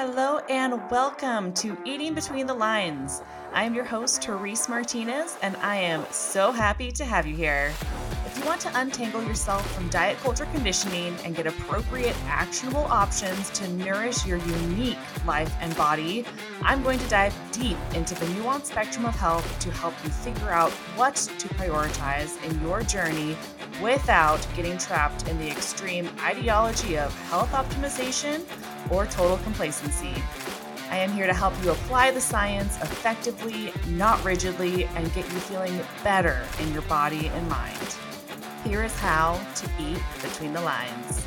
Hello and welcome to Eating Between the Lines. I am your host, Therese Martinez, and I am so happy to have you here. If you want to untangle yourself from diet culture conditioning and get appropriate, actionable options to nourish your unique life and body, I'm going to dive deep into the nuanced spectrum of health to help you figure out what to prioritize in your journey without getting trapped in the extreme ideology of health optimization or total complacency. I am here to help you apply the science effectively, not rigidly, and get you feeling better in your body and mind. Here is how to eat between the lines.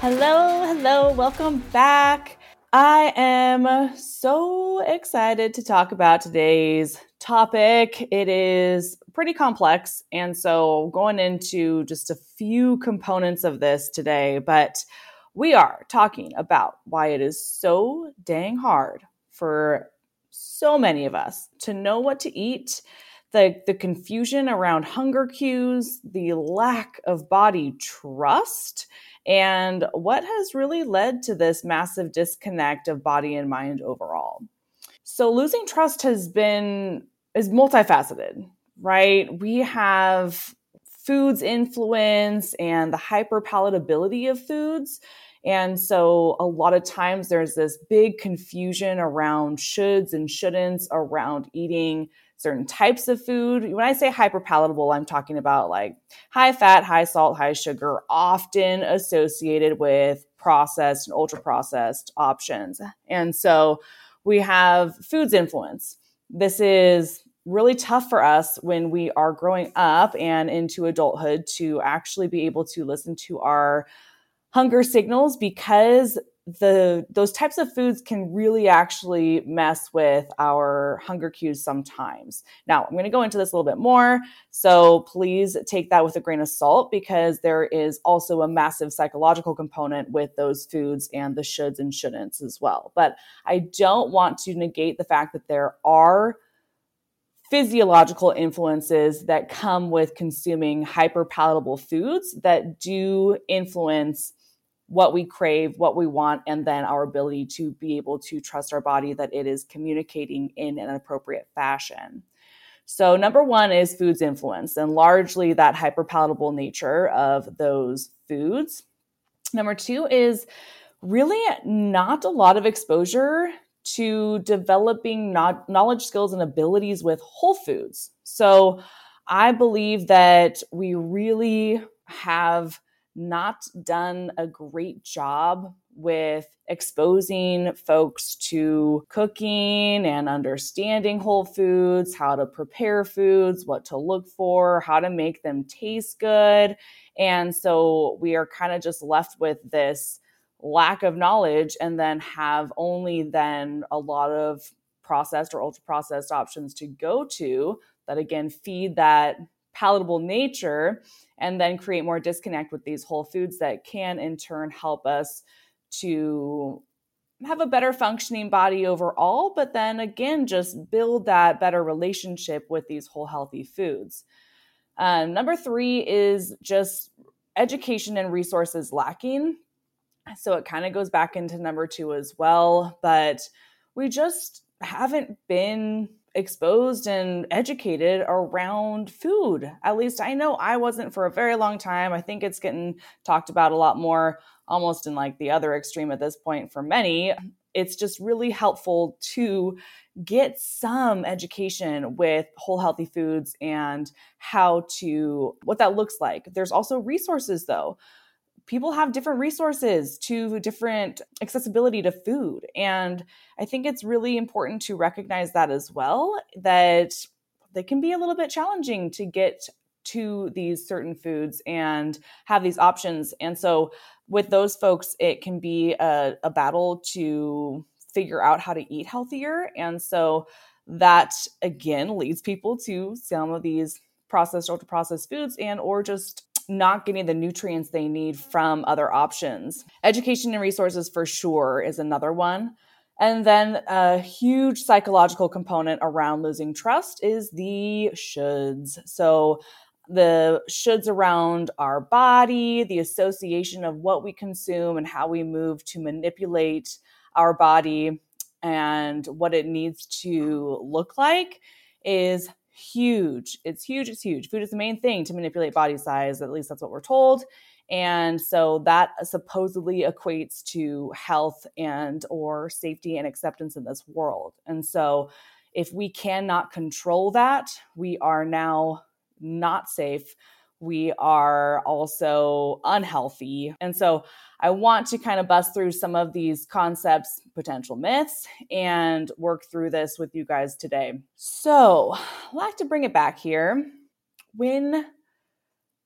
Hello, hello, welcome back. I am so excited to talk about today's topic. It is pretty complex. And so, going into just a few components of this today, but we are talking about why it is so dang hard for so many of us to know what to eat. The, the confusion around hunger cues, the lack of body trust, and what has really led to this massive disconnect of body and mind overall. So losing trust has been is multifaceted, right? We have foods influence and the hyper palatability of foods. And so a lot of times there's this big confusion around shoulds and shouldn'ts around eating certain types of food. When I say hyper palatable, I'm talking about like high fat, high salt, high sugar, often associated with processed and ultra processed options. And so we have foods influence. This is really tough for us when we are growing up and into adulthood to actually be able to listen to our hunger signals because the those types of foods can really actually mess with our hunger cues sometimes. Now, I'm going to go into this a little bit more, so please take that with a grain of salt because there is also a massive psychological component with those foods and the shoulds and shouldn'ts as well. But I don't want to negate the fact that there are physiological influences that come with consuming hyperpalatable foods that do influence what we crave, what we want, and then our ability to be able to trust our body that it is communicating in an appropriate fashion. So, number one is foods influence, and largely that hyperpalatable nature of those foods. Number two is really not a lot of exposure to developing knowledge, skills, and abilities with whole foods. So, I believe that we really have not done a great job with exposing folks to cooking and understanding whole foods, how to prepare foods, what to look for, how to make them taste good. And so we are kind of just left with this lack of knowledge and then have only then a lot of processed or ultra processed options to go to that again feed that palatable nature and then create more disconnect with these whole foods that can in turn help us to have a better functioning body overall, but then again, just build that better relationship with these whole healthy foods. Uh, number three is just education and resources lacking. So it kind of goes back into number two as well, but we just haven't been exposed and educated around food. At least I know I wasn't for a very long time. I think it's getting talked about a lot more, almost in like the other extreme at this point for many. It's just really helpful to get some education with whole healthy foods and how to, what that looks like. There's also resources though people have different resources to different accessibility to food. And I think it's really important to recognize that as well, that they can be a little bit challenging to get to these certain foods and have these options. And so with those folks, it can be a, a battle to figure out how to eat healthier. And so that again leads people to some of these processed ultra processed foods and or just not getting the nutrients they need from other options. Education and resources for sure is another one. And then a huge psychological component around losing trust is the shoulds. So the shoulds around our body, the association of what we consume and how we move to manipulate our body and what it needs to look like is huge. It's huge. It's huge. Food is the main thing to manipulate body size. At least that's what we're told. And so that supposedly equates to health and or safety and acceptance in this world. And so if we cannot control that, we are now not safe. We are also unhealthy. And so I want to kind of bust through some of these concepts, potential myths, and work through this with you guys today. So I'd like to bring it back here. When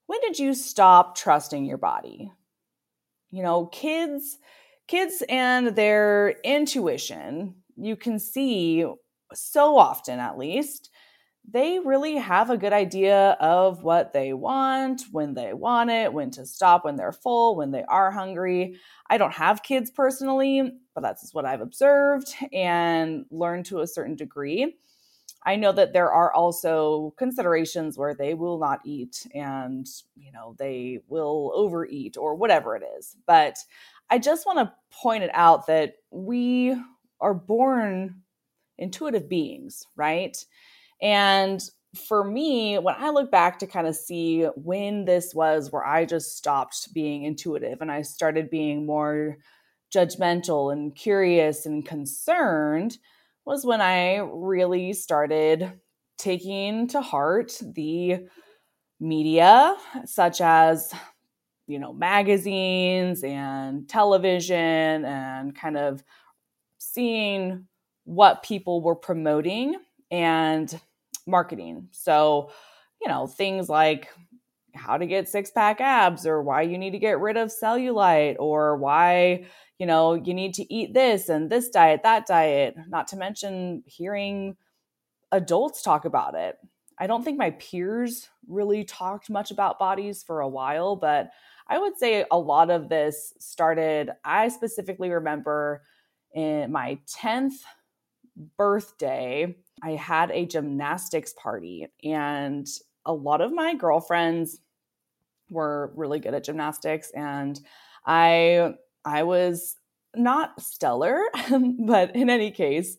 when did you stop trusting your body? You know, kids kids and their intuition, you can see so often at least, they really have a good idea of what they want, when they want it, when to stop when they're full, when they are hungry. I don't have kids personally, but that's just what I've observed and learned to a certain degree. I know that there are also considerations where they will not eat and, you know, they will overeat or whatever it is. But I just want to point it out that we are born intuitive beings, right? And for me, when I look back to kind of see when this was where I just stopped being intuitive and I started being more judgmental and curious and concerned, was when I really started taking to heart the media, such as, you know, magazines and television, and kind of seeing what people were promoting and marketing. So, you know, things like how to get six pack abs or why you need to get rid of cellulite or why you know you need to eat this and this diet that diet not to mention hearing adults talk about it i don't think my peers really talked much about bodies for a while but i would say a lot of this started i specifically remember in my 10th birthday I had a gymnastics party, and a lot of my girlfriends were really good at gymnastics, and I I was not stellar, but in any case,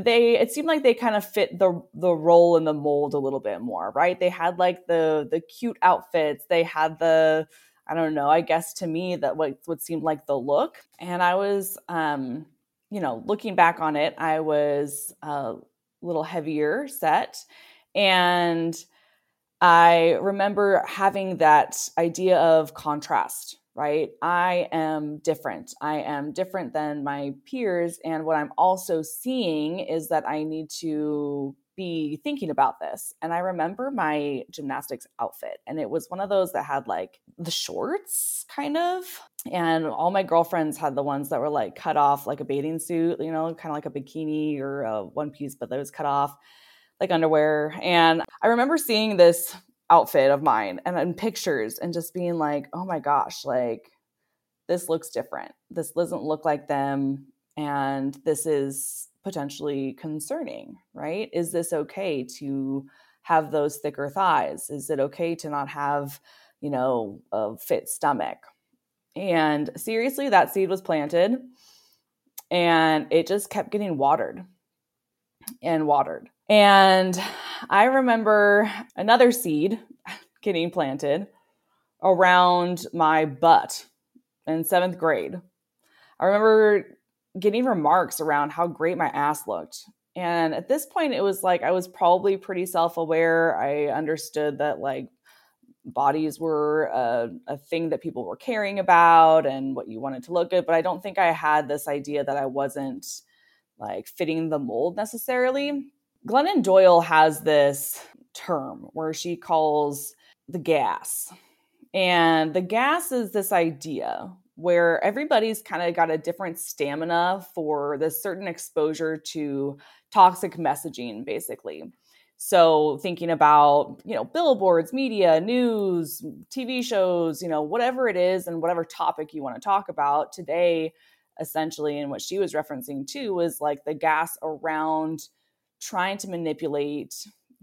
they it seemed like they kind of fit the the role in the mold a little bit more, right? They had like the the cute outfits, they had the I don't know, I guess to me that what what seemed like the look, and I was um you know, looking back on it, I was uh, little heavier set. And I remember having that idea of contrast, right? I am different. I am different than my peers. And what I'm also seeing is that I need to be thinking about this. And I remember my gymnastics outfit, and it was one of those that had like the shorts kind of. And all my girlfriends had the ones that were like cut off like a bathing suit, you know, kind of like a bikini or a one piece, but that was cut off like underwear. And I remember seeing this outfit of mine and in pictures and just being like, oh my gosh, like this looks different. This doesn't look like them. And this is potentially concerning, right? Is this okay to have those thicker thighs? Is it okay to not have, you know, a fit stomach? And seriously, that seed was planted and it just kept getting watered and watered. And I remember another seed getting planted around my butt in seventh grade. I remember getting remarks around how great my ass looked. And at this point, it was like I was probably pretty self aware. I understood that like bodies were a, a, thing that people were caring about and what you wanted to look good. But I don't think I had this idea that I wasn't like fitting the mold necessarily. Glennon Doyle has this term where she calls the gas. And the gas is this idea where everybody's kind of got a different stamina for this certain exposure to toxic messaging, basically. So thinking about, you know, billboards, media, news, TV shows, you know, whatever it is and whatever topic you want to talk about today, essentially, and what she was referencing too was like the gas around trying to manipulate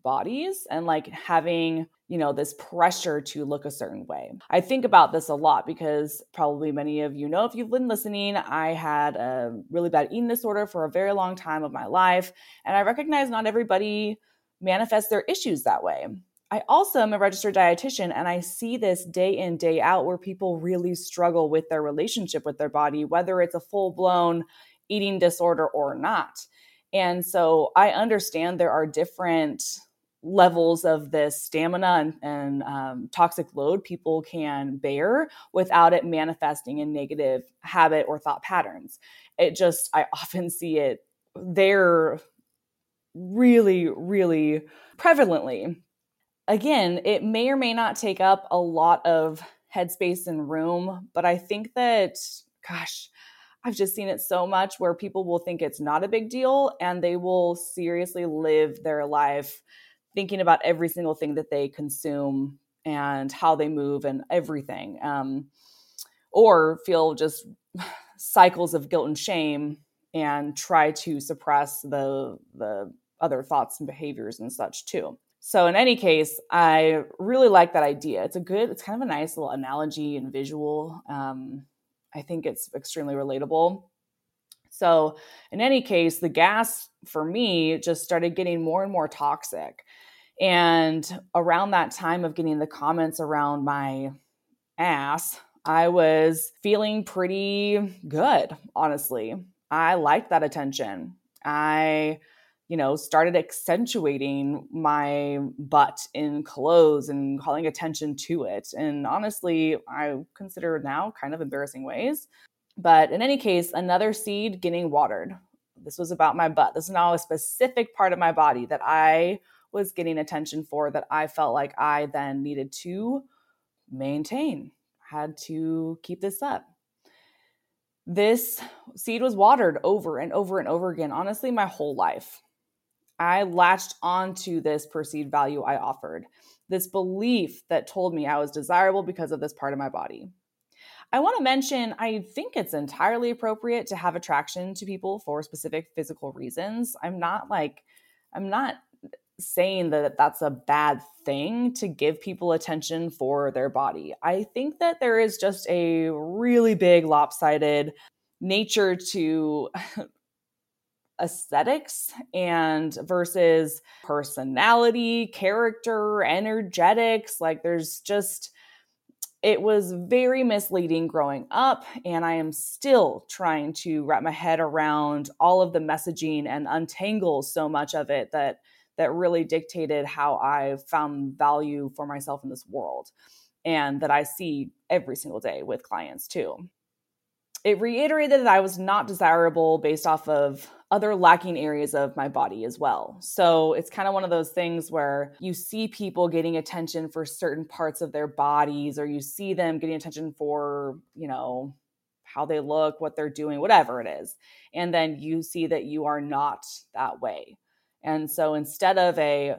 bodies and like having you know, this pressure to look a certain way. I think about this a lot because probably many of you know if you've been listening, I had a really bad eating disorder for a very long time of my life. And I recognize not everybody manifests their issues that way. I also am a registered dietitian and I see this day in, day out where people really struggle with their relationship with their body, whether it's a full blown eating disorder or not. And so I understand there are different levels of this stamina and, and um, toxic load people can bear without it manifesting in negative habit or thought patterns. It just, I often see it there really, really prevalently. Again, it may or may not take up a lot of headspace and room, but I think that, gosh, I've just seen it so much where people will think it's not a big deal and they will seriously live their life thinking about every single thing that they consume and how they move and everything. Um, or feel just cycles of guilt and shame and try to suppress the the other thoughts and behaviors and such too. So in any case, I really like that idea. It's a good, it's kind of a nice little analogy and visual. Um, I think it's extremely relatable. So in any case, the gas for me just started getting more and more toxic. And around that time of getting the comments around my ass, I was feeling pretty good, honestly. I liked that attention. I, you know, started accentuating my butt in clothes and calling attention to it. And honestly, I consider now kind of embarrassing ways. But in any case, another seed getting watered. This was about my butt. This is now a specific part of my body that I was getting attention for that I felt like I then needed to maintain, had to keep this up. This seed was watered over and over and over again, honestly, my whole life. I latched onto this perceived value I offered, this belief that told me I was desirable because of this part of my body. I want to mention, I think it's entirely appropriate to have attraction to people for specific physical reasons. I'm not like, I'm not saying that that's a bad thing to give people attention for their body. I think that there is just a really big lopsided nature to aesthetics and versus personality, character, energetics. Like there's just it was very misleading growing up and i am still trying to wrap my head around all of the messaging and untangle so much of it that that really dictated how I found value for myself in this world and that I see every single day with clients too. It reiterated that I was not desirable based off of other lacking areas of my body as well. So it's kind of one of those things where you see people getting attention for certain parts of their bodies, or you see them getting attention for, you know, how they look, what they're doing, whatever it is. And then you see that you are not that way. And so instead of a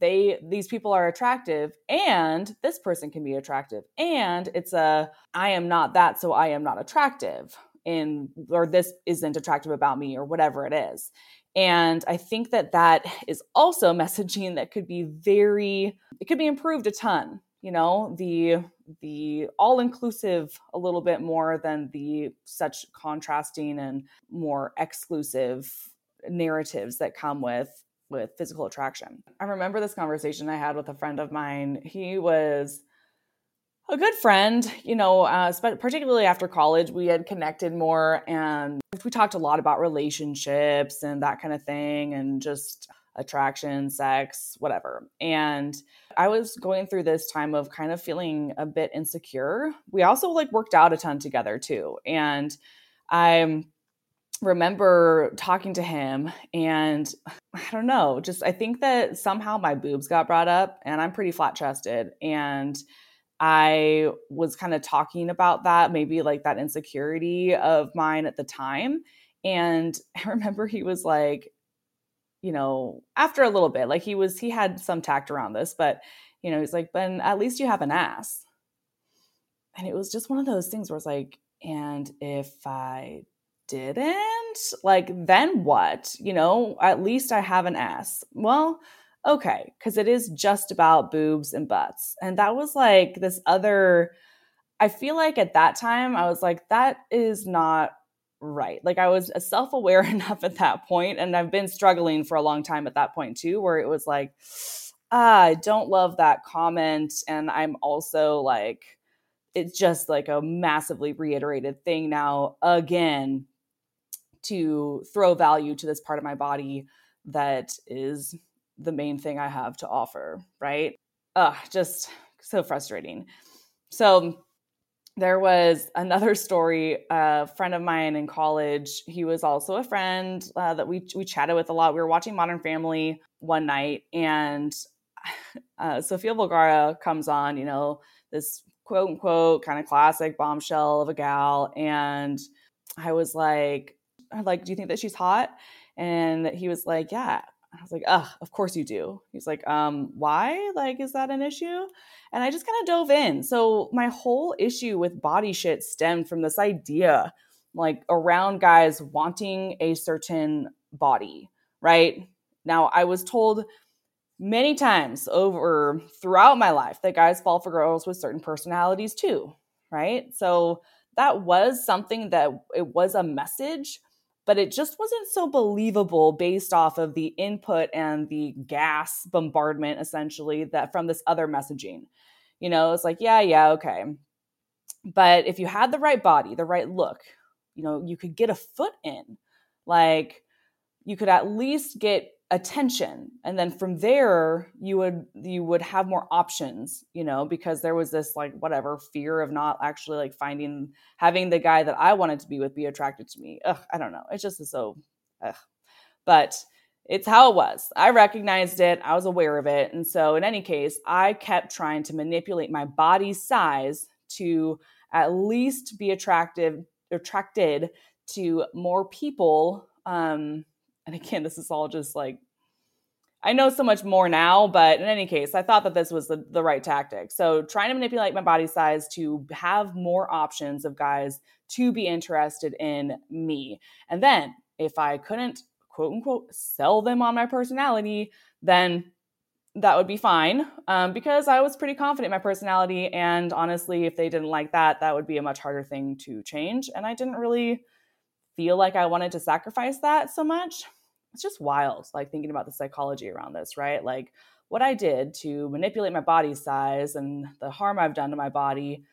they these people are attractive and this person can be attractive and it's a I am not that so I am not attractive in or this isn't attractive about me or whatever it is. And I think that that is also messaging that could be very it could be improved a ton you know the the all inclusive a little bit more than the such contrasting and more exclusive narratives that come with with physical attraction. I remember this conversation I had with a friend of mine. He was a good friend, you know, uh, particularly after college, we had connected more and we talked a lot about relationships and that kind of thing and just attraction, sex, whatever. And I was going through this time of kind of feeling a bit insecure. We also like worked out a ton together too. And I'm remember talking to him and I don't know, just I think that somehow my boobs got brought up and I'm pretty flat chested and I was kind of talking about that, maybe like that insecurity of mine at the time. And I remember he was like, you know, after a little bit, like he was, he had some tact around this, but, you know, he's like, but at least you have an ass. And it was just one of those things where it's like, and if I didn't, like, then what? You know, at least I have an ass. Well, okay, because it is just about boobs and butts. And that was like this other, I feel like at that time, I was like, that is not right. Like I was self aware enough at that point, and I've been struggling for a long time at that point too, where it was like, ah, I don't love that comment. And I'm also like, it's just like a massively reiterated thing now again to throw value to this part of my body that is the main thing I have to offer, right? Ugh, just so frustrating. So there was another story. A friend of mine in college, he was also a friend uh, that we we chatted with a lot. We were watching Modern Family one night, and uh, Sofia Vergara comes on. You know this quote unquote kind of classic bombshell of a gal, and I was like, like, do you think that she's hot? And he was like, yeah. I was like, ugh, of course you do. He's like, um, why? Like, is that an issue? And I just kind of dove in. So my whole issue with body shit stemmed from this idea, like around guys wanting a certain body, right? Now I was told many times over throughout my life that guys fall for girls with certain personalities too, right? So that was something that it was a message but it just wasn't so believable based off of the input and the gas bombardment essentially that from this other messaging. You know it's like yeah yeah okay. But if you had the right body the right look you know you could get a foot in. Like you could at least get attention. And then from there you would you would have more options you know because there was this like whatever fear of not actually like finding having the guy that i wanted to be with be attracted to me. Ugh, i don't know. It's just so ugh. but it's how it was. I recognized it. I was aware of it. And so in any case i kept trying to manipulate my body size to at least be attractive attracted to more people um and again, this is all just like I know so much more now, but in any case, I thought that this was the, the right tactic. So, trying to manipulate my body size to have more options of guys to be interested in me. And then, if I couldn't quote unquote sell them on my personality, then that would be fine um, because I was pretty confident in my personality. And honestly, if they didn't like that, that would be a much harder thing to change. And I didn't really feel like I wanted to sacrifice that so much. It's just wild, like thinking about the psychology around this, right? Like what I did to manipulate my body size and the harm I've done to my body,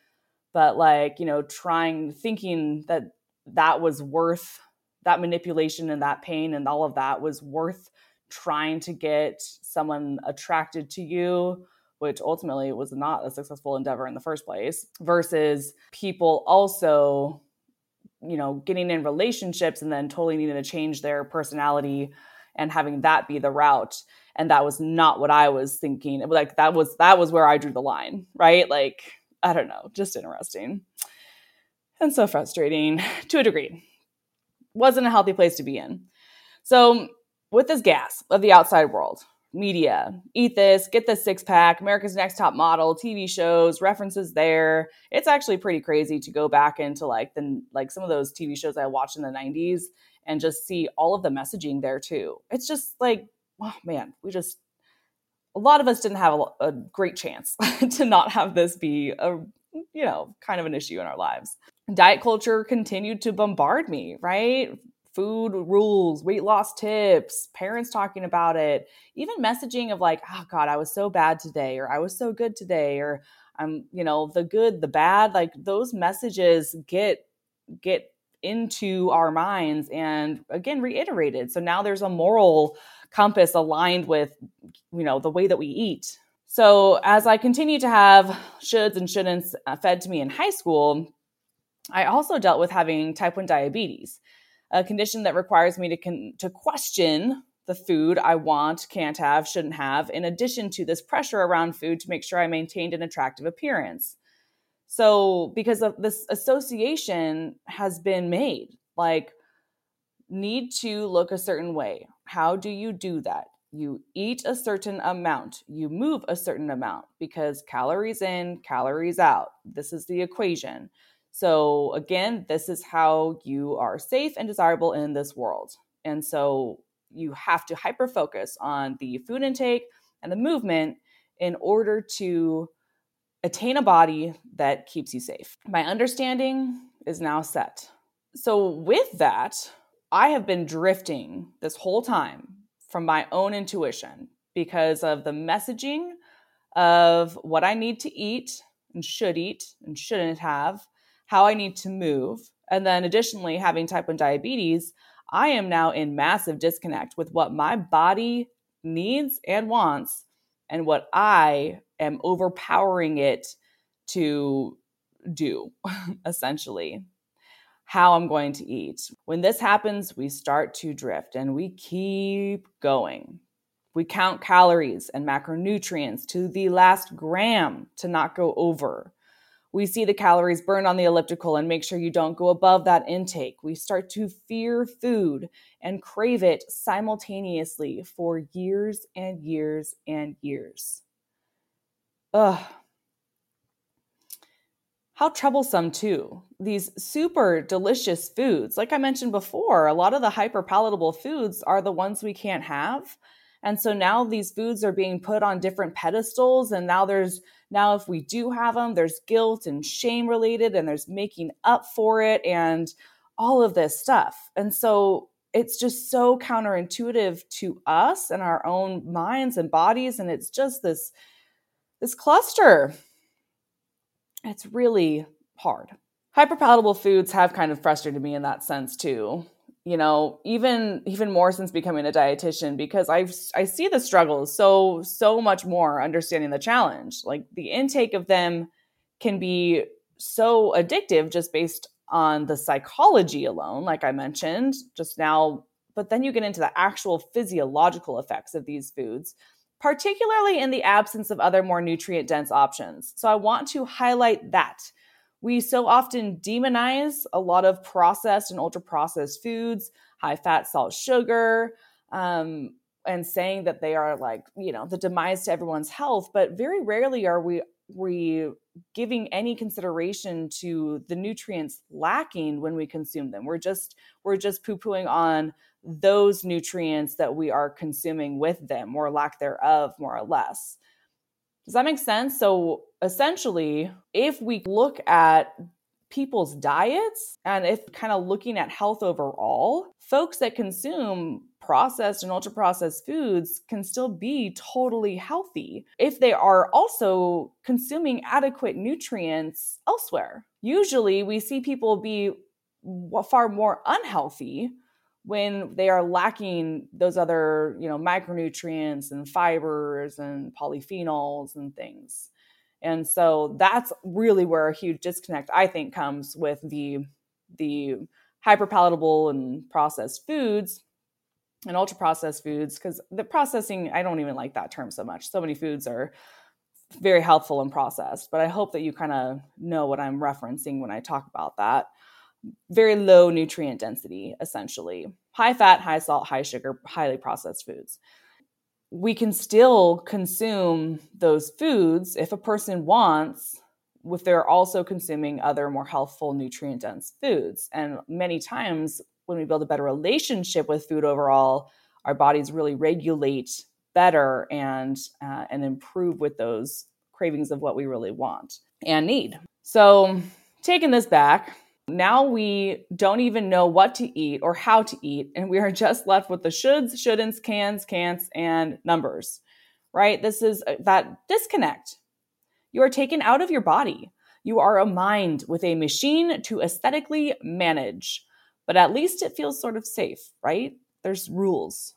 but like, you know, trying, thinking that that was worth that manipulation and that pain and all of that was worth trying to get someone attracted to you which ultimately was not a successful endeavor in the first place, versus people also you know, getting in relationships and then totally needing to change their personality and having that be the route. And that was not what I was thinking. Like that was that was where I drew the line, right? Like, I don't know, just interesting. And so frustrating to a degree. Wasn't a healthy place to be in. So with this gas of the outside world, media. Eat this, get the six pack, America's Next Top Model, TV shows, references there. It's actually pretty crazy to go back into like the like some of those TV shows I watched in the 90s and just see all of the messaging there too. It's just like, oh man, we just a lot of us didn't have a, a great chance to not have this be a you know, kind of an issue in our lives. Diet culture continued to bombard me, right? Food rules, weight loss tips, parents talking about it, even messaging of like, oh God, I was so bad today, or I was so good today, or I'm, you know, the good, the bad, like those messages get get into our minds and again reiterated. So now there's a moral compass aligned with, you know, the way that we eat. So as I continue to have shoulds and shouldn'ts uh, fed to me in high school, I also dealt with having type 1 diabetes a condition that requires me to con- to question the food I want, can't have, shouldn't have, in addition to this pressure around food to make sure I maintained an attractive appearance. So, because of this association has been made, like, need to look a certain way. How do you do that? You eat a certain amount, you move a certain amount because calories in, calories out. This is the equation. So, again, this is how you are safe and desirable in this world. And so, you have to hyper focus on the food intake and the movement in order to attain a body that keeps you safe. My understanding is now set. So, with that, I have been drifting this whole time from my own intuition because of the messaging of what I need to eat and should eat and shouldn't have, how I need to move. And then, additionally, having type 1 diabetes, I am now in massive disconnect with what my body needs and wants and what I am overpowering it to do, essentially. How I'm going to eat. When this happens, we start to drift and we keep going. We count calories and macronutrients to the last gram to not go over. We see the calories burned on the elliptical and make sure you don't go above that intake. We start to fear food and crave it simultaneously for years and years and years. Ugh. How troublesome, too. These super delicious foods, like I mentioned before, a lot of the hyper palatable foods are the ones we can't have and so now these foods are being put on different pedestals. And now there's, now if we do have them, there's guilt and shame related, and there's making up for it and all of this stuff. And so it's just so counterintuitive to us and our own minds and bodies. And it's just this, this cluster. It's really hard. Hyperpalatable foods have kind of frustrated me in that sense too you know even even more since becoming a dietitian because i i see the struggles so so much more understanding the challenge. Like the intake of them can be so addictive just based on the psychology alone like i mentioned just now but then you get into the actual physiological effects of these foods particularly in the absence of other more nutrient dense options. So i want to highlight that we so often demonize a lot of processed and ultra processed foods, high fat, salt, sugar, um, and saying that they are like, you know, the demise to everyone's health. But very rarely are we we giving any consideration to the nutrients lacking when we consume them. We're just we're just poo-pooing on those nutrients that we are consuming with them or lack thereof, more or less. Does that make sense? So essentially, if we look at people's diets and if kind of looking at health overall, folks that consume processed and ultra processed foods can still be totally healthy if they are also consuming adequate nutrients elsewhere. Usually, we see people be far more unhealthy when they are lacking those other, you know, micronutrients and fibers and polyphenols and things. And so that's really where a huge disconnect I think comes with the the hyperpalatable and processed foods and ultra processed foods because the processing I don't even like that term so much. So many foods are very helpful and processed, but I hope that you kind of know what I'm referencing when I talk about that very low nutrient density, essentially. High fat, high salt, high sugar, highly processed foods. We can still consume those foods if a person wants, if they're also consuming other more healthful, nutrient dense foods. And many times, when we build a better relationship with food overall, our bodies really regulate better and uh, and improve with those cravings of what we really want and need. So, taking this back, now we don't even know what to eat or how to eat, and we are just left with the shoulds, shouldn'ts, cans, can'ts, and numbers, right? This is uh, that disconnect. You are taken out of your body. You are a mind with a machine to aesthetically manage, but at least it feels sort of safe, right? There's rules.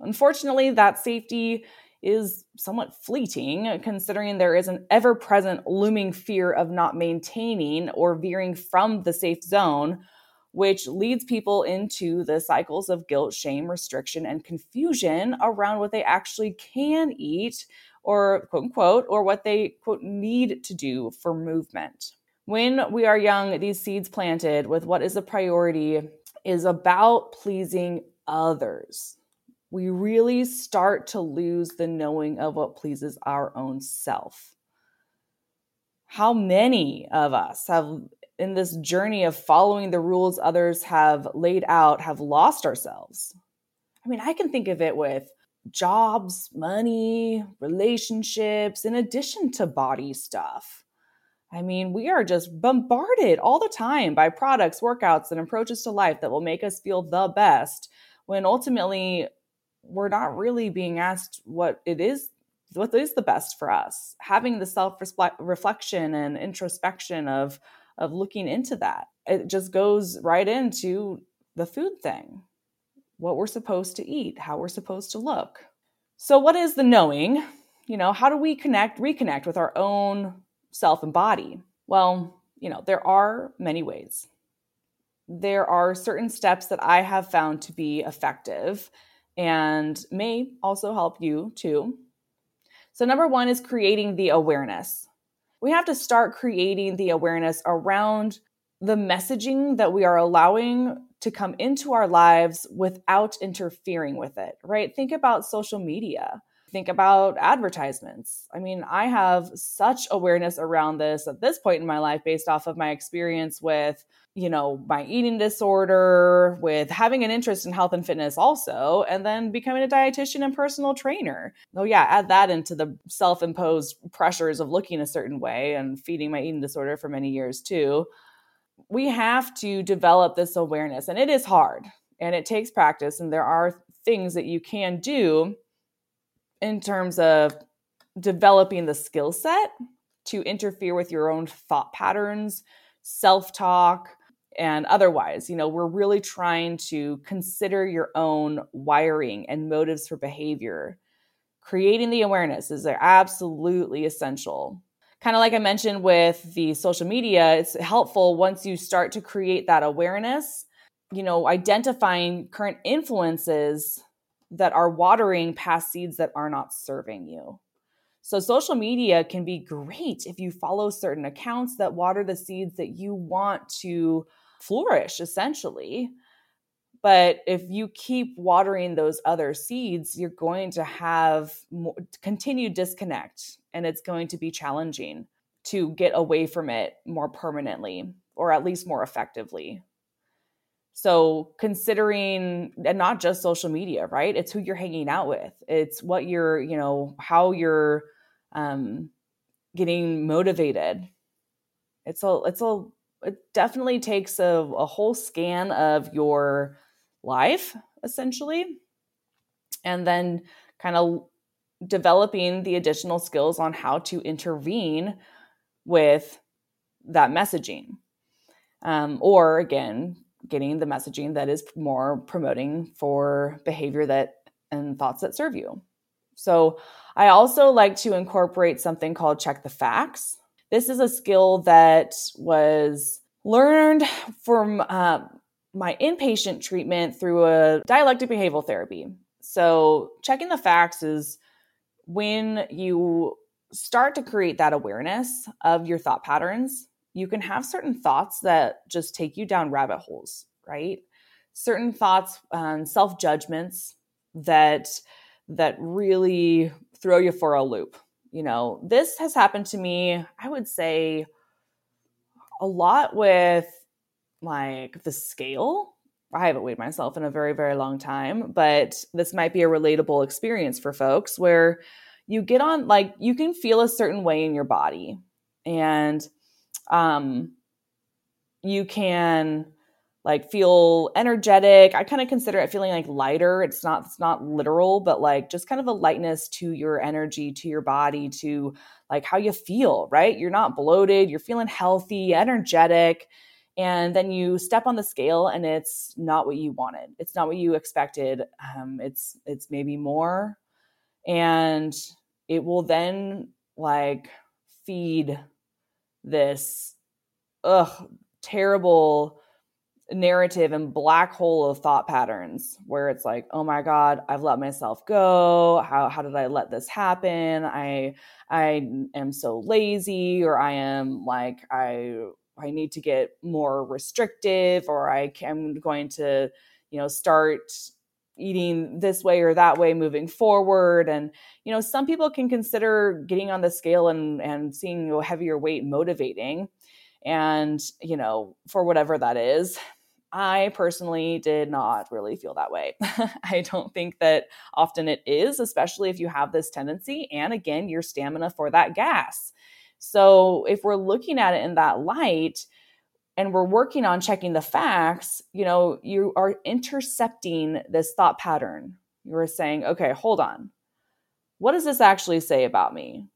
Unfortunately, that safety is somewhat fleeting, considering there is an ever present looming fear of not maintaining or veering from the safe zone, which leads people into the cycles of guilt, shame, restriction, and confusion around what they actually can eat or quote unquote, or what they quote need to do for movement. When we are young, these seeds planted with what is a priority is about pleasing others we really start to lose the knowing of what pleases our own self. How many of us have, in this journey of following the rules others have laid out, have lost ourselves? I mean, I can think of it with jobs, money, relationships, in addition to body stuff. I mean, we are just bombarded all the time by products, workouts, and approaches to life that will make us feel the best when ultimately we're not really being asked what it is what is the best for us. Having the self reflection and introspection of of looking into that it just goes right into the food thing. What we're supposed to eat how we're supposed to look. So what is the knowing? You know how do we connect reconnect with our own self and body? Well you know there are many ways. There are certain steps that i have found to be effective and may also help you too so, number one is creating the awareness. We have to start creating the awareness around the messaging that we are allowing to come into our lives without interfering with it, right? Think about social media. Think about advertisements. I mean, I have such awareness around this at this point in my life based off of my experience with you know, my eating disorder, with having an interest in health and fitness also, and then becoming a dietitian and personal trainer. Oh, yeah, add that into the self imposed pressures of looking a certain way and feeding my eating disorder for many years too. We have to develop this awareness, and it is hard and it takes practice, and there are things that you can do in terms of developing the skill set to interfere with your own thought patterns, self talk and otherwise. You know, we're really trying to consider your own wiring and motives for behavior. Creating the awareness is absolutely essential. Kind of like I mentioned with the social media, it's helpful once you start to create that awareness, you know, identifying current influences that are watering past seeds that are not serving you. So, social media can be great if you follow certain accounts that water the seeds that you want to flourish essentially. But if you keep watering those other seeds, you're going to have more, continued disconnect and it's going to be challenging to get away from it more permanently or at least more effectively. So, considering and not just social media, right? It's who you're hanging out with. It's what you're, you know, how you're um, getting motivated. It's a, it's a it definitely takes a, a whole scan of your life, essentially, and then kind of developing the additional skills on how to intervene with that messaging. Um, or again, getting the messaging that is more promoting for behavior that and thoughts that serve you. So, I also like to incorporate something called check the facts. This is a skill that was learned from uh, my inpatient treatment through a dialectic behavioral therapy. So, checking the facts is when you start to create that awareness of your thought patterns, you can have certain thoughts that just take you down rabbit holes, right? Certain thoughts, um, self judgments that that really throw you for a loop you know, this has happened to me, I would say a lot with like the scale. I haven't weighed myself in a very, very long time, but this might be a relatable experience for folks where you get on, like, you can feel a certain way in your body and um, you can like feel energetic. I kind of consider it feeling like lighter. It's not it's not literal, but like just kind of a lightness to your energy, to your body, to like how you feel, right? You're not bloated, you're feeling healthy, energetic. And then you step on the scale and it's not what you wanted. It's not what you expected. Um, it's it's maybe more. And it will then like feed this ugh terrible narrative and black hole of thought patterns where it's like oh my god i've let myself go. How how did i let this happen? I i am so lazy or i am like i i need to get more restrictive or i am going to you know start eating this way or that way moving forward. And you know some people can consider getting on the scale and and seeing a heavier weight motivating. And you know for whatever that is I personally did not really feel that way. I don't think that often it is, especially if you have this tendency. And again, your stamina for that gas. So if we're looking at it in that light, and we're working on checking the facts, you know, you are intercepting this thought pattern. You're saying, okay, hold on. What does this actually say about me?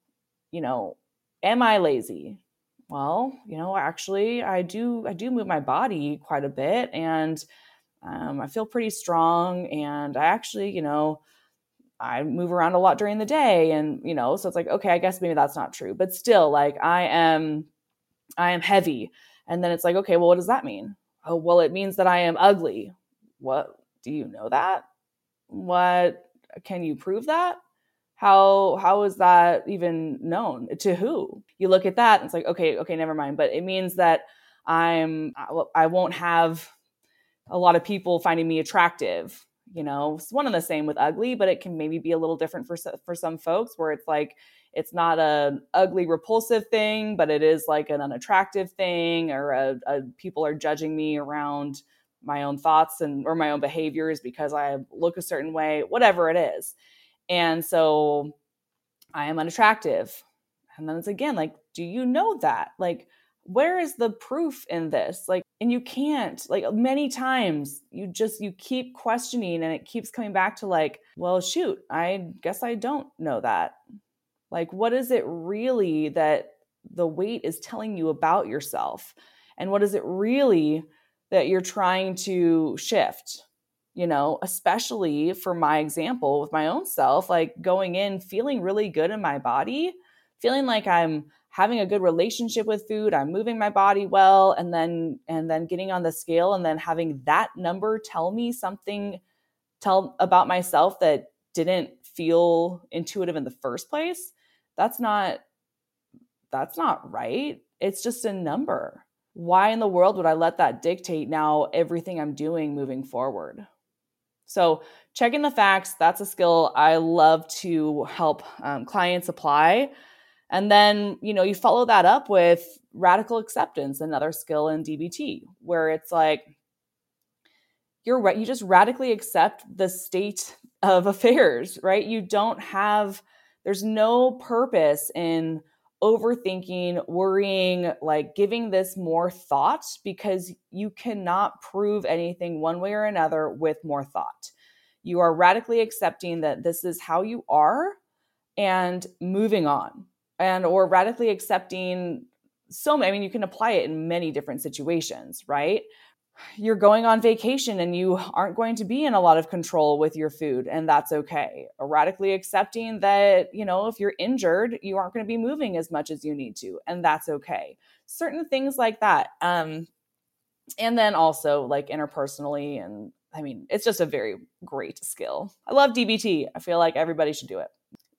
You know, am I lazy? Well, you know, actually, I do. I do move my body quite a bit, and um, I feel pretty strong. And I actually, you know, I move around a lot during the day, and you know, so it's like, okay, I guess maybe that's not true, but still, like, I am, I am heavy and then it's like, okay, well, what does that mean? Oh, well, it means that I am ugly. What do you know that? What can you prove that? How how is that even known to who? You look at that and it's like, okay, okay, never mind. But it means that I'm I won't have a lot of people finding me attractive. You know, it's one and the same with ugly, but it can maybe be a little different for for some folks where it's like it's not a ugly repulsive thing but it is like an unattractive thing or a, a, people are judging me around my own thoughts and or my own behaviors because i look a certain way whatever it is and so i am unattractive and then it's again like do you know that like where is the proof in this like and you can't like many times you just you keep questioning and it keeps coming back to like well shoot i guess i don't know that like, what is it really that the weight is telling you about yourself? And what is it really that you're trying to shift? You know, especially for my example with my own self, like going in feeling really good in my body, feeling like I'm having a good relationship with food i'm moving my body well and then and then getting on the scale and then having that number tell me something tell about myself that didn't feel intuitive in the first place that's not that's not right. It's just a number. Why in the world would I let that dictate now everything I'm doing moving forward? So, checking the facts, that's a skill I love to help um, clients apply. And then, you know, you follow that up with radical acceptance, another skill in DBT, where it's like you're right, you just radically accept the state of affairs, right? You don't have there's no purpose in overthinking, worrying, like giving this more thought because you cannot prove anything one way or another with more thought. You are radically accepting that this is how you are and moving on. And or radically accepting so many, I mean, you can apply it in many different situations, right? You're going on vacation and you aren't going to be in a lot of control with your food and that's okay. Radically accepting that you know if you're injured you aren't going to be moving as much as you need to and that's okay. Certain things like that um and then also like interpersonally and i mean it's just a very great skill. I love dbt i feel like everybody should do it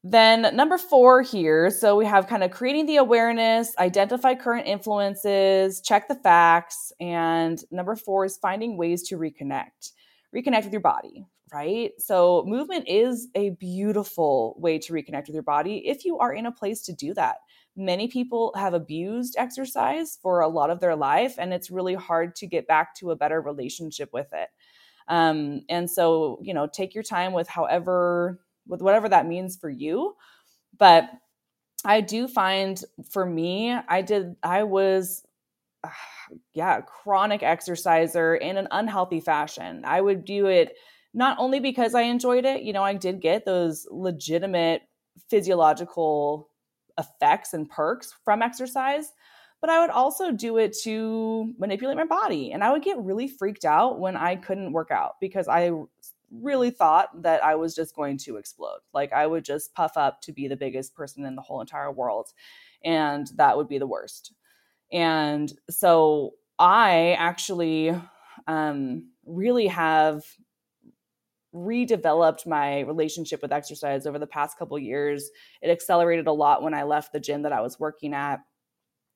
then, number four here. So, we have kind of creating the awareness, identify current influences, check the facts. And number four is finding ways to reconnect, reconnect with your body, right? So, movement is a beautiful way to reconnect with your body if you are in a place to do that. Many people have abused exercise for a lot of their life, and it's really hard to get back to a better relationship with it. Um, and so, you know, take your time with however with whatever that means for you. But I do find for me, I did, I was, yeah, chronic exerciser in an unhealthy fashion. I would do it not only because I enjoyed it, you know, I did get those legitimate physiological effects and perks from exercise, but I would also do it to manipulate my body. And I would get really freaked out when I couldn't work out because I really thought that I was just going to explode. Like I would just puff up to be the biggest person in the whole entire world. And that would be the worst. And so I actually um, really have redeveloped my relationship with exercise over the past couple years. It accelerated a lot when I left the gym that I was working at.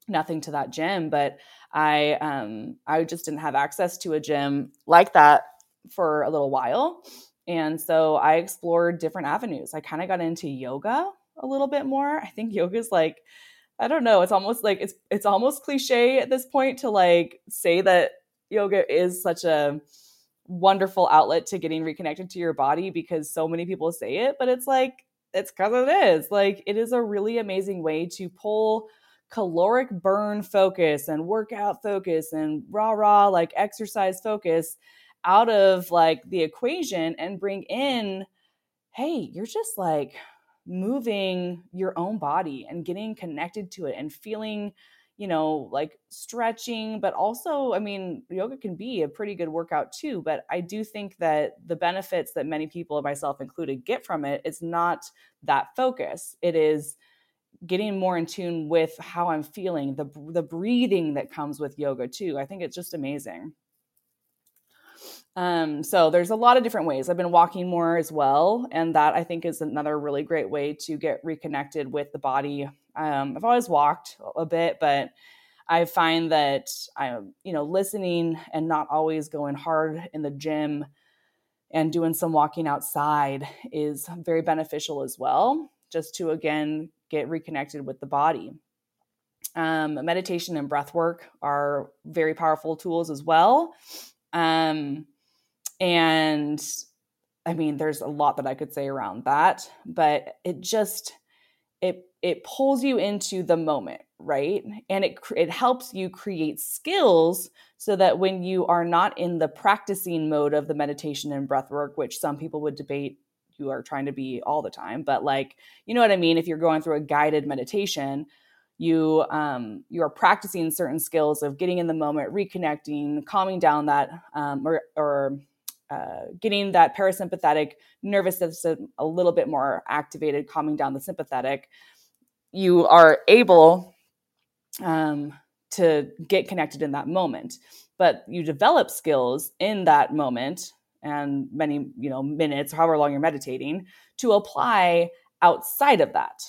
Nothing to that gym, but I um, I just didn't have access to a gym like that for a little while. And so I explored different avenues. I kind of got into yoga a little bit more. I think yoga is like, I don't know, it's almost like it's it's almost cliche at this point to like say that yoga is such a wonderful outlet to getting reconnected to your body because so many people say it, but it's like, it's because it is. Like, it is a really amazing way to pull caloric burn focus and workout focus and rah rah, like exercise focus out of like the equation and bring in, hey, you're just like moving your own body and getting connected to it and feeling you know, like stretching, but also, I mean, yoga can be a pretty good workout too. But I do think that the benefits that many people, myself included, get from it, is not that focus. It is getting more in tune with how I'm feeling, the the breathing that comes with yoga too. I think it's just amazing. Um, so there's a lot of different ways. I've been walking more as well, and that I think is another really great way to get reconnected with the body. Um, I've always walked a bit, but I find that I'm, you know, listening and not always going hard in the gym and doing some walking outside is very beneficial as well, just to again get reconnected with the body. Um, meditation and breath work are very powerful tools as well. Um, and I mean, there's a lot that I could say around that, but it just it it pulls you into the moment, right? And it it helps you create skills so that when you are not in the practicing mode of the meditation and breath work, which some people would debate you are trying to be all the time, but like, you know what I mean, if you're going through a guided meditation, you um, you are practicing certain skills of getting in the moment, reconnecting, calming down that um, or, or uh, getting that parasympathetic nervous system a little bit more activated, calming down the sympathetic, you are able um, to get connected in that moment. But you develop skills in that moment and many, you know, minutes, however long you're meditating, to apply outside of that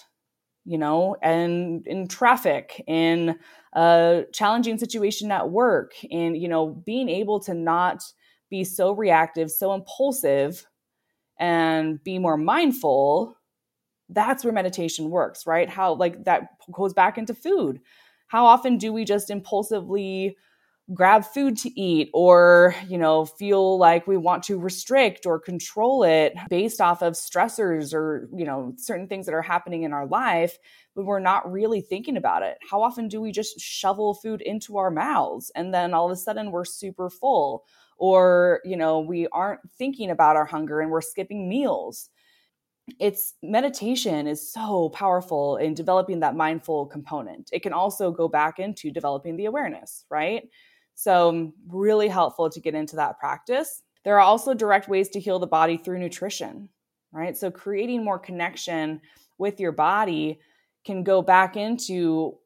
you know, and in traffic, in a challenging situation at work, and, you know, being able to not be so reactive, so impulsive, and be more mindful, that's where meditation works, right? How, like, that goes back into food. How often do we just impulsively grab food to eat or you know feel like we want to restrict or control it based off of stressors or you know certain things that are happening in our life but we're not really thinking about it. How often do we just shovel food into our mouths and then all of a sudden we're super full? Or you know we aren't thinking about our hunger and we're skipping meals. It's meditation is so powerful in developing that mindful component. It can also go back into developing the awareness right so, um, really helpful to get into that practice. There are also direct ways to heal the body through nutrition, right? So, creating more connection with your body can go back into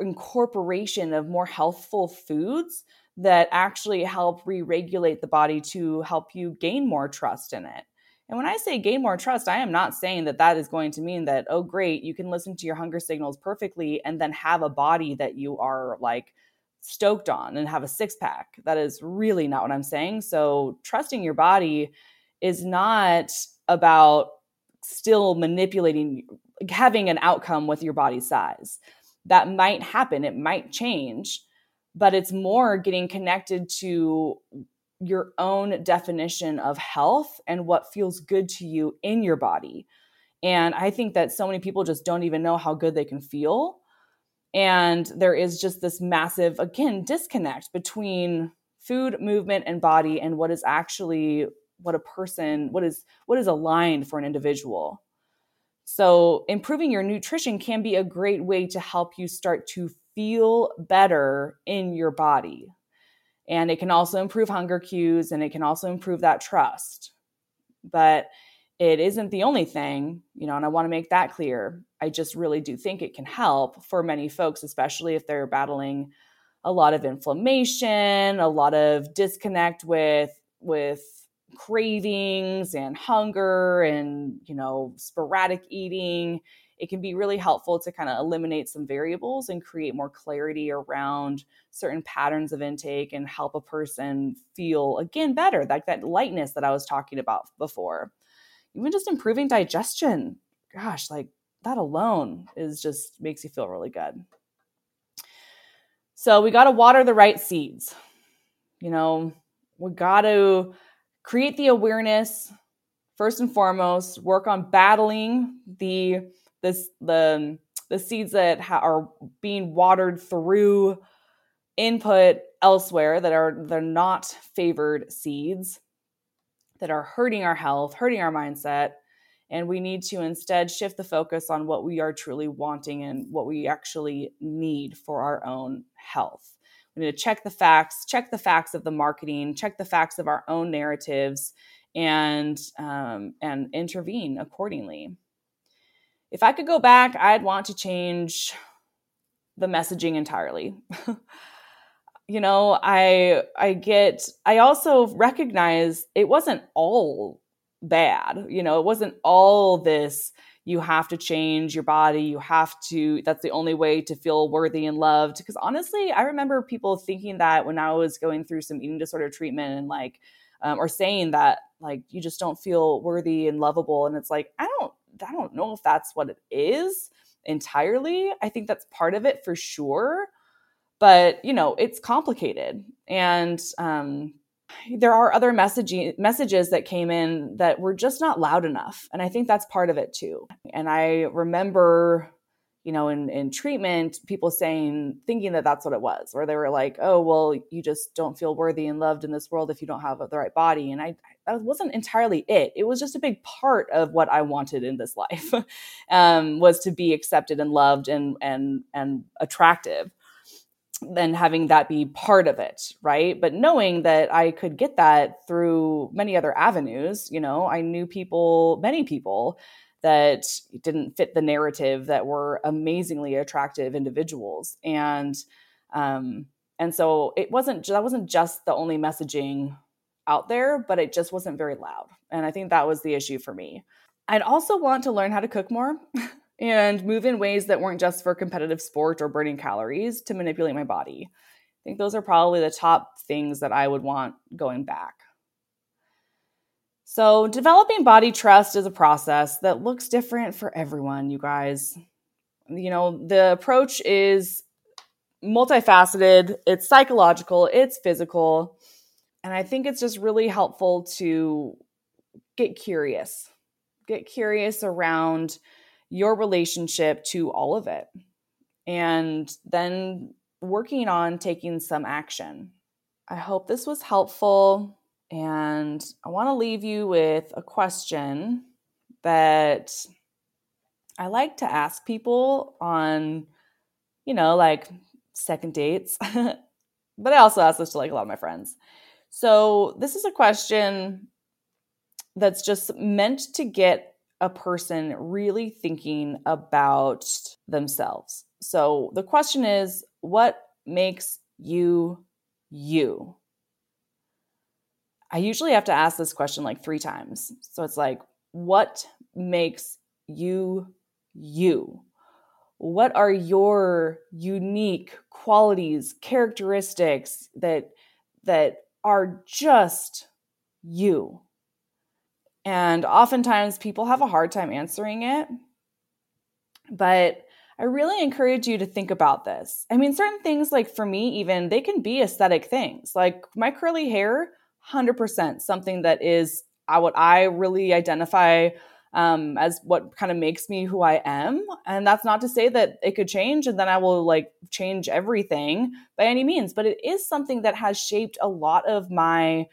incorporation of more healthful foods that actually help re regulate the body to help you gain more trust in it. And when I say gain more trust, I am not saying that that is going to mean that, oh, great, you can listen to your hunger signals perfectly and then have a body that you are like stoked on and have a six pack. That is really not what I'm saying. So, trusting your body is not about still manipulating, having an outcome with your body size. That might happen, it might change, but it's more getting connected to your own definition of health and what feels good to you in your body. And I think that so many people just don't even know how good they can feel and there is just this massive, again, disconnect between food, movement, and body and what is actually what a person, what is what is aligned for an individual. So improving your nutrition can be a great way to help you start to feel better in your body. And it can also improve hunger cues and it can also improve that trust. But it isn't the only thing, you know, and I want to make that clear. I just really do think it can help for many folks, especially if they're battling a lot of inflammation, a lot of disconnect with with cravings and hunger and, you know, sporadic eating. It can be really helpful to kind of eliminate some variables and create more clarity around certain patterns of intake and help a person feel again better, like that lightness that I was talking about before even just improving digestion. Gosh, like that alone is just makes you feel really good. So we got to water the right seeds. you know, we got to create the awareness first and foremost, work on battling the this the the seeds that ha- are being watered through input elsewhere that are they're not favored seeds that are hurting our health, hurting our mindset, and we need to instead shift the focus on what we are truly wanting and what we actually need for our own health. We need to check the facts, check the facts of the marketing, check the facts of our own narratives, and um, and intervene accordingly. If I could go back, I'd want to change the messaging entirely. you know, I I get I also recognize it wasn't all bad. You know, it wasn't all this you have to change your body, you have to that's the only way to feel worthy and loved because honestly, I remember people thinking that when I was going through some eating disorder treatment and like um, or saying that like you just don't feel worthy and lovable and it's like I don't I don't know if that's what it is entirely. I think that's part of it for sure. But, you know, it's complicated. And um, there are other messaging messages that came in that were just not loud enough. And I think that's part of it too. And I remember you know, in, in treatment, people saying, thinking that that's what it was, where they were like, oh, well, you just don't feel worthy and loved in this world if you don't have the right body. And I, that wasn't entirely it. It was just a big part of what I wanted in this life, um, was to be accepted and loved and, and, and attractive. Then having that be part of it, right? But knowing that I could get that through many other avenues, you know, I knew people, many people that didn't fit the narrative that were amazingly attractive individuals. And um and so it wasn't that wasn't just the only messaging out there but it just wasn't very loud. And i think that was the issue for me. I'd also want to learn how to cook more and move in ways that weren't just for competitive sport or burning calories to manipulate my body i think those are probably the top things that i would want going back so, developing body trust is a process that looks different for everyone, you guys. You know, the approach is multifaceted, it's psychological, it's physical. And I think it's just really helpful to get curious. Get curious around your relationship to all of it. And then working on taking some action. I hope this was helpful. And I want to leave you with a question that I like to ask people on, you know, like second dates, but I also ask this to like a lot of my friends. So, this is a question that's just meant to get a person really thinking about themselves. So, the question is what makes you you? I usually have to ask this question like three times. So it's like, what makes you you? What are your unique qualities, characteristics that that are just you? And oftentimes people have a hard time answering it. But I really encourage you to think about this. I mean, certain things, like for me, even they can be aesthetic things. Like my curly hair, 100% something that is uh, what I really identify um, as what kind of makes me who I am. And that's not to say that it could change and then I will like change everything by any means, but it is something that has shaped a lot of my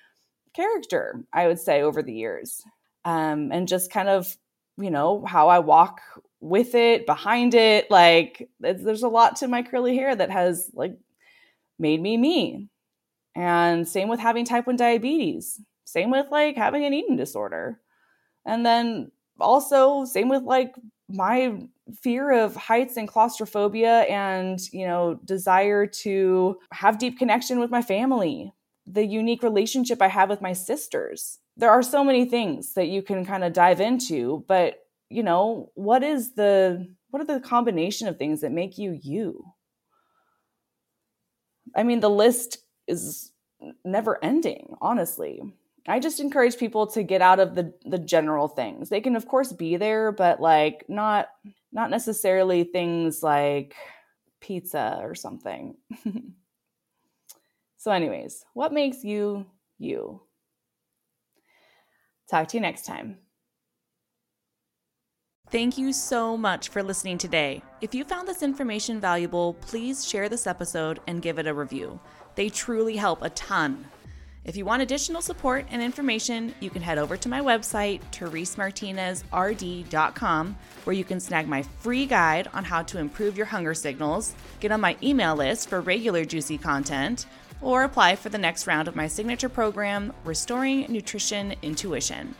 character, I would say, over the years. Um, and just kind of, you know, how I walk with it, behind it. Like, there's a lot to my curly hair that has like made me me. And same with having type 1 diabetes. Same with like having an eating disorder. And then also same with like my fear of heights and claustrophobia and, you know, desire to have deep connection with my family, the unique relationship I have with my sisters. There are so many things that you can kind of dive into, but you know, what is the what are the combination of things that make you you? I mean, the list is never ending, honestly. I just encourage people to get out of the the general things. They can of course be there, but like not not necessarily things like pizza or something. So, anyways, what makes you you? Talk to you next time. Thank you so much for listening today. If you found this information valuable, please share this episode and give it a review. They truly help a ton. If you want additional support and information, you can head over to my website, theresemartinezrd.com, where you can snag my free guide on how to improve your hunger signals, get on my email list for regular juicy content, or apply for the next round of my signature program, Restoring Nutrition Intuition.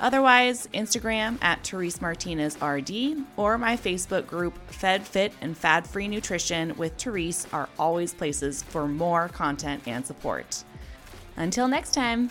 Otherwise, Instagram at Therese Martinez RD or my Facebook group Fed Fit and Fad Free Nutrition with Therese are always places for more content and support. Until next time.